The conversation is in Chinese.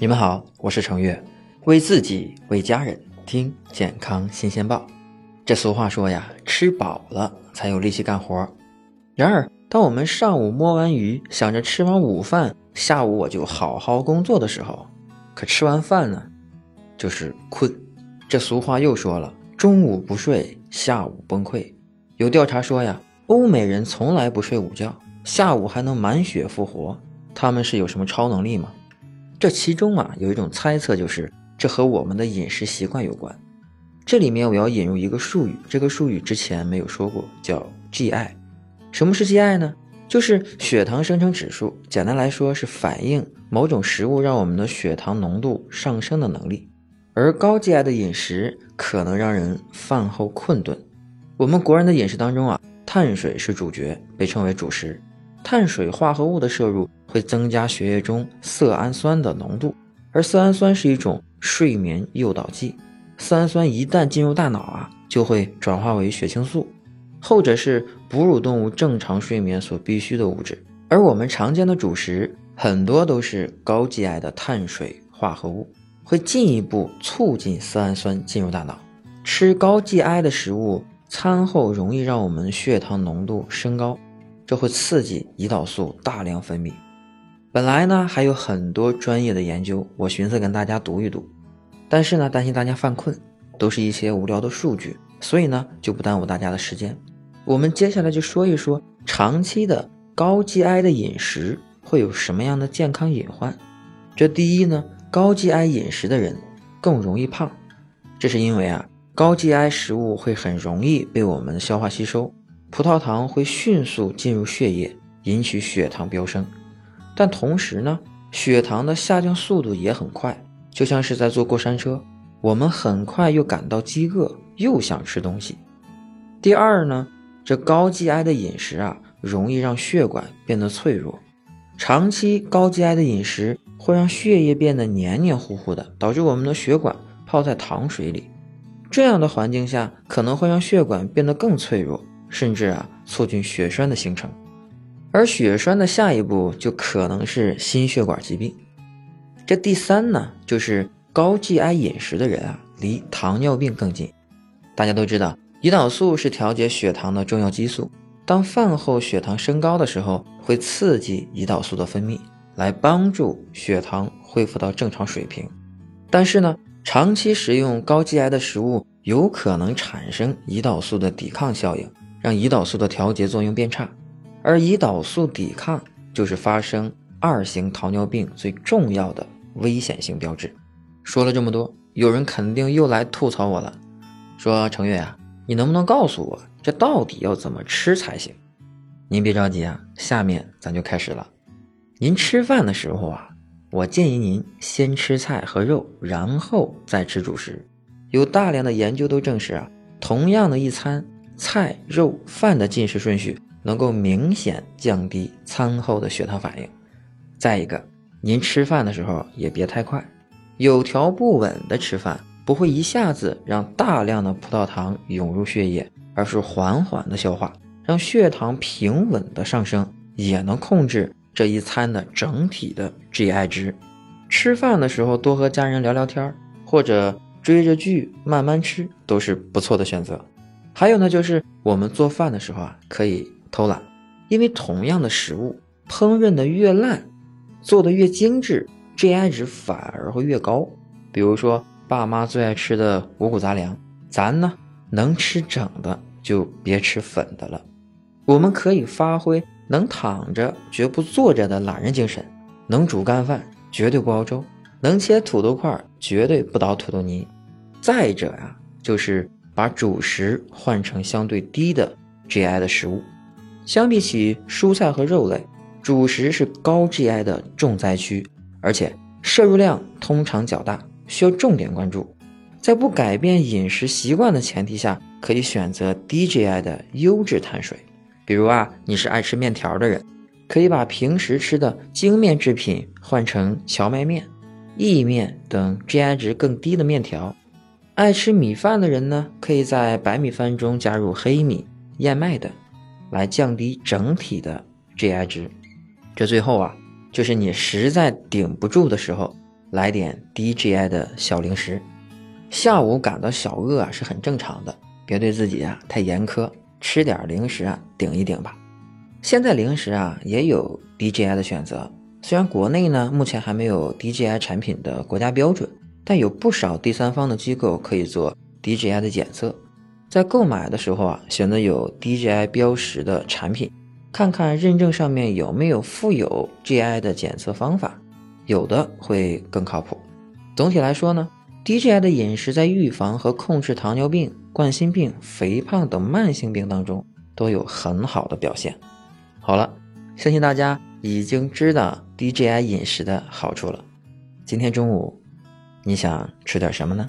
你们好，我是程月，为自己为家人听健康新鲜报。这俗话说呀，吃饱了才有力气干活。然而，当我们上午摸完鱼，想着吃完午饭，下午我就好好工作的时候，可吃完饭呢，就是困。这俗话又说了，中午不睡，下午崩溃。有调查说呀，欧美人从来不睡午觉，下午还能满血复活，他们是有什么超能力吗？这其中啊，有一种猜测，就是这和我们的饮食习惯有关。这里面我要引入一个术语，这个术语之前没有说过，叫 GI。什么是 GI 呢？就是血糖生成指数，简单来说是反映某种食物让我们的血糖浓度上升的能力。而高 GI 的饮食可能让人饭后困顿。我们国人的饮食当中啊，碳水是主角，被称为主食。碳水化合物的摄入会增加血液中色氨酸的浓度，而色氨酸是一种睡眠诱导剂。色氨酸一旦进入大脑啊，就会转化为血清素，后者是哺乳动物正常睡眠所必需的物质。而我们常见的主食很多都是高 GI 的碳水化合物。会进一步促进色氨酸进入大脑。吃高 GI 的食物，餐后容易让我们血糖浓度升高，这会刺激胰岛素大量分泌。本来呢还有很多专业的研究，我寻思跟大家读一读，但是呢担心大家犯困，都是一些无聊的数据，所以呢就不耽误大家的时间。我们接下来就说一说长期的高 GI 的饮食会有什么样的健康隐患。这第一呢。高 GI 饮食的人更容易胖，这是因为啊，高 GI 食物会很容易被我们消化吸收，葡萄糖会迅速进入血液，引起血糖飙升。但同时呢，血糖的下降速度也很快，就像是在坐过山车，我们很快又感到饥饿，又想吃东西。第二呢，这高 GI 的饮食啊，容易让血管变得脆弱，长期高 GI 的饮食。会让血液变得黏黏糊糊的，导致我们的血管泡在糖水里。这样的环境下，可能会让血管变得更脆弱，甚至啊，促进血栓的形成。而血栓的下一步就可能是心血管疾病。这第三呢，就是高 GI 饮食的人啊，离糖尿病更近。大家都知道，胰岛素是调节血糖的重要激素。当饭后血糖升高的时候，会刺激胰岛素的分泌。来帮助血糖恢复到正常水平，但是呢，长期食用高 GI 的食物有可能产生胰岛素的抵抗效应，让胰岛素的调节作用变差，而胰岛素抵抗就是发生二型糖尿病最重要的危险性标志。说了这么多，有人肯定又来吐槽我了，说程月啊，你能不能告诉我这到底要怎么吃才行？您别着急啊，下面咱就开始了。您吃饭的时候啊，我建议您先吃菜和肉，然后再吃主食。有大量的研究都证实啊，同样的一餐菜、肉、饭的进食顺序能够明显降低餐后的血糖反应。再一个，您吃饭的时候也别太快，有条不紊的吃饭不会一下子让大量的葡萄糖涌入血液，而是缓缓的消化，让血糖平稳的上升，也能控制。这一餐的整体的 GI 值，吃饭的时候多和家人聊聊天或者追着剧慢慢吃，都是不错的选择。还有呢，就是我们做饭的时候啊，可以偷懒，因为同样的食物，烹饪的越烂，做的越精致，GI 值反而会越高。比如说爸妈最爱吃的五谷杂粮，咱呢能吃整的就别吃粉的了。我们可以发挥。能躺着绝不坐着的懒人精神，能煮干饭绝对不熬粥，能切土豆块绝对不捣土豆泥。再者呀，就是把主食换成相对低的 GI 的食物。相比起蔬菜和肉类，主食是高 GI 的重灾区，而且摄入量通常较大，需要重点关注。在不改变饮食习惯的前提下，可以选择低 GI 的优质碳水。比如啊，你是爱吃面条的人，可以把平时吃的精面制品换成荞麦面、意面等 GI 值更低的面条。爱吃米饭的人呢，可以在白米饭中加入黑米、燕麦等，来降低整体的 GI 值。这最后啊，就是你实在顶不住的时候，来点低 GI 的小零食。下午感到小饿啊是很正常的，别对自己啊太严苛，吃点零食啊顶一顶吧。现在零食啊也有低 GI 的选择，虽然国内呢目前还没有低 GI 产品的国家标准，但有不少第三方的机构可以做低 GI 的检测。在购买的时候啊，选择有低 GI 标识的产品，看看认证上面有没有附有 GI 的检测方法，有的会更靠谱。总体来说呢。低 GI 的饮食在预防和控制糖尿病、冠心病、肥胖等慢性病当中都有很好的表现。好了，相信大家已经知道低 GI 饮食的好处了。今天中午你想吃点什么呢？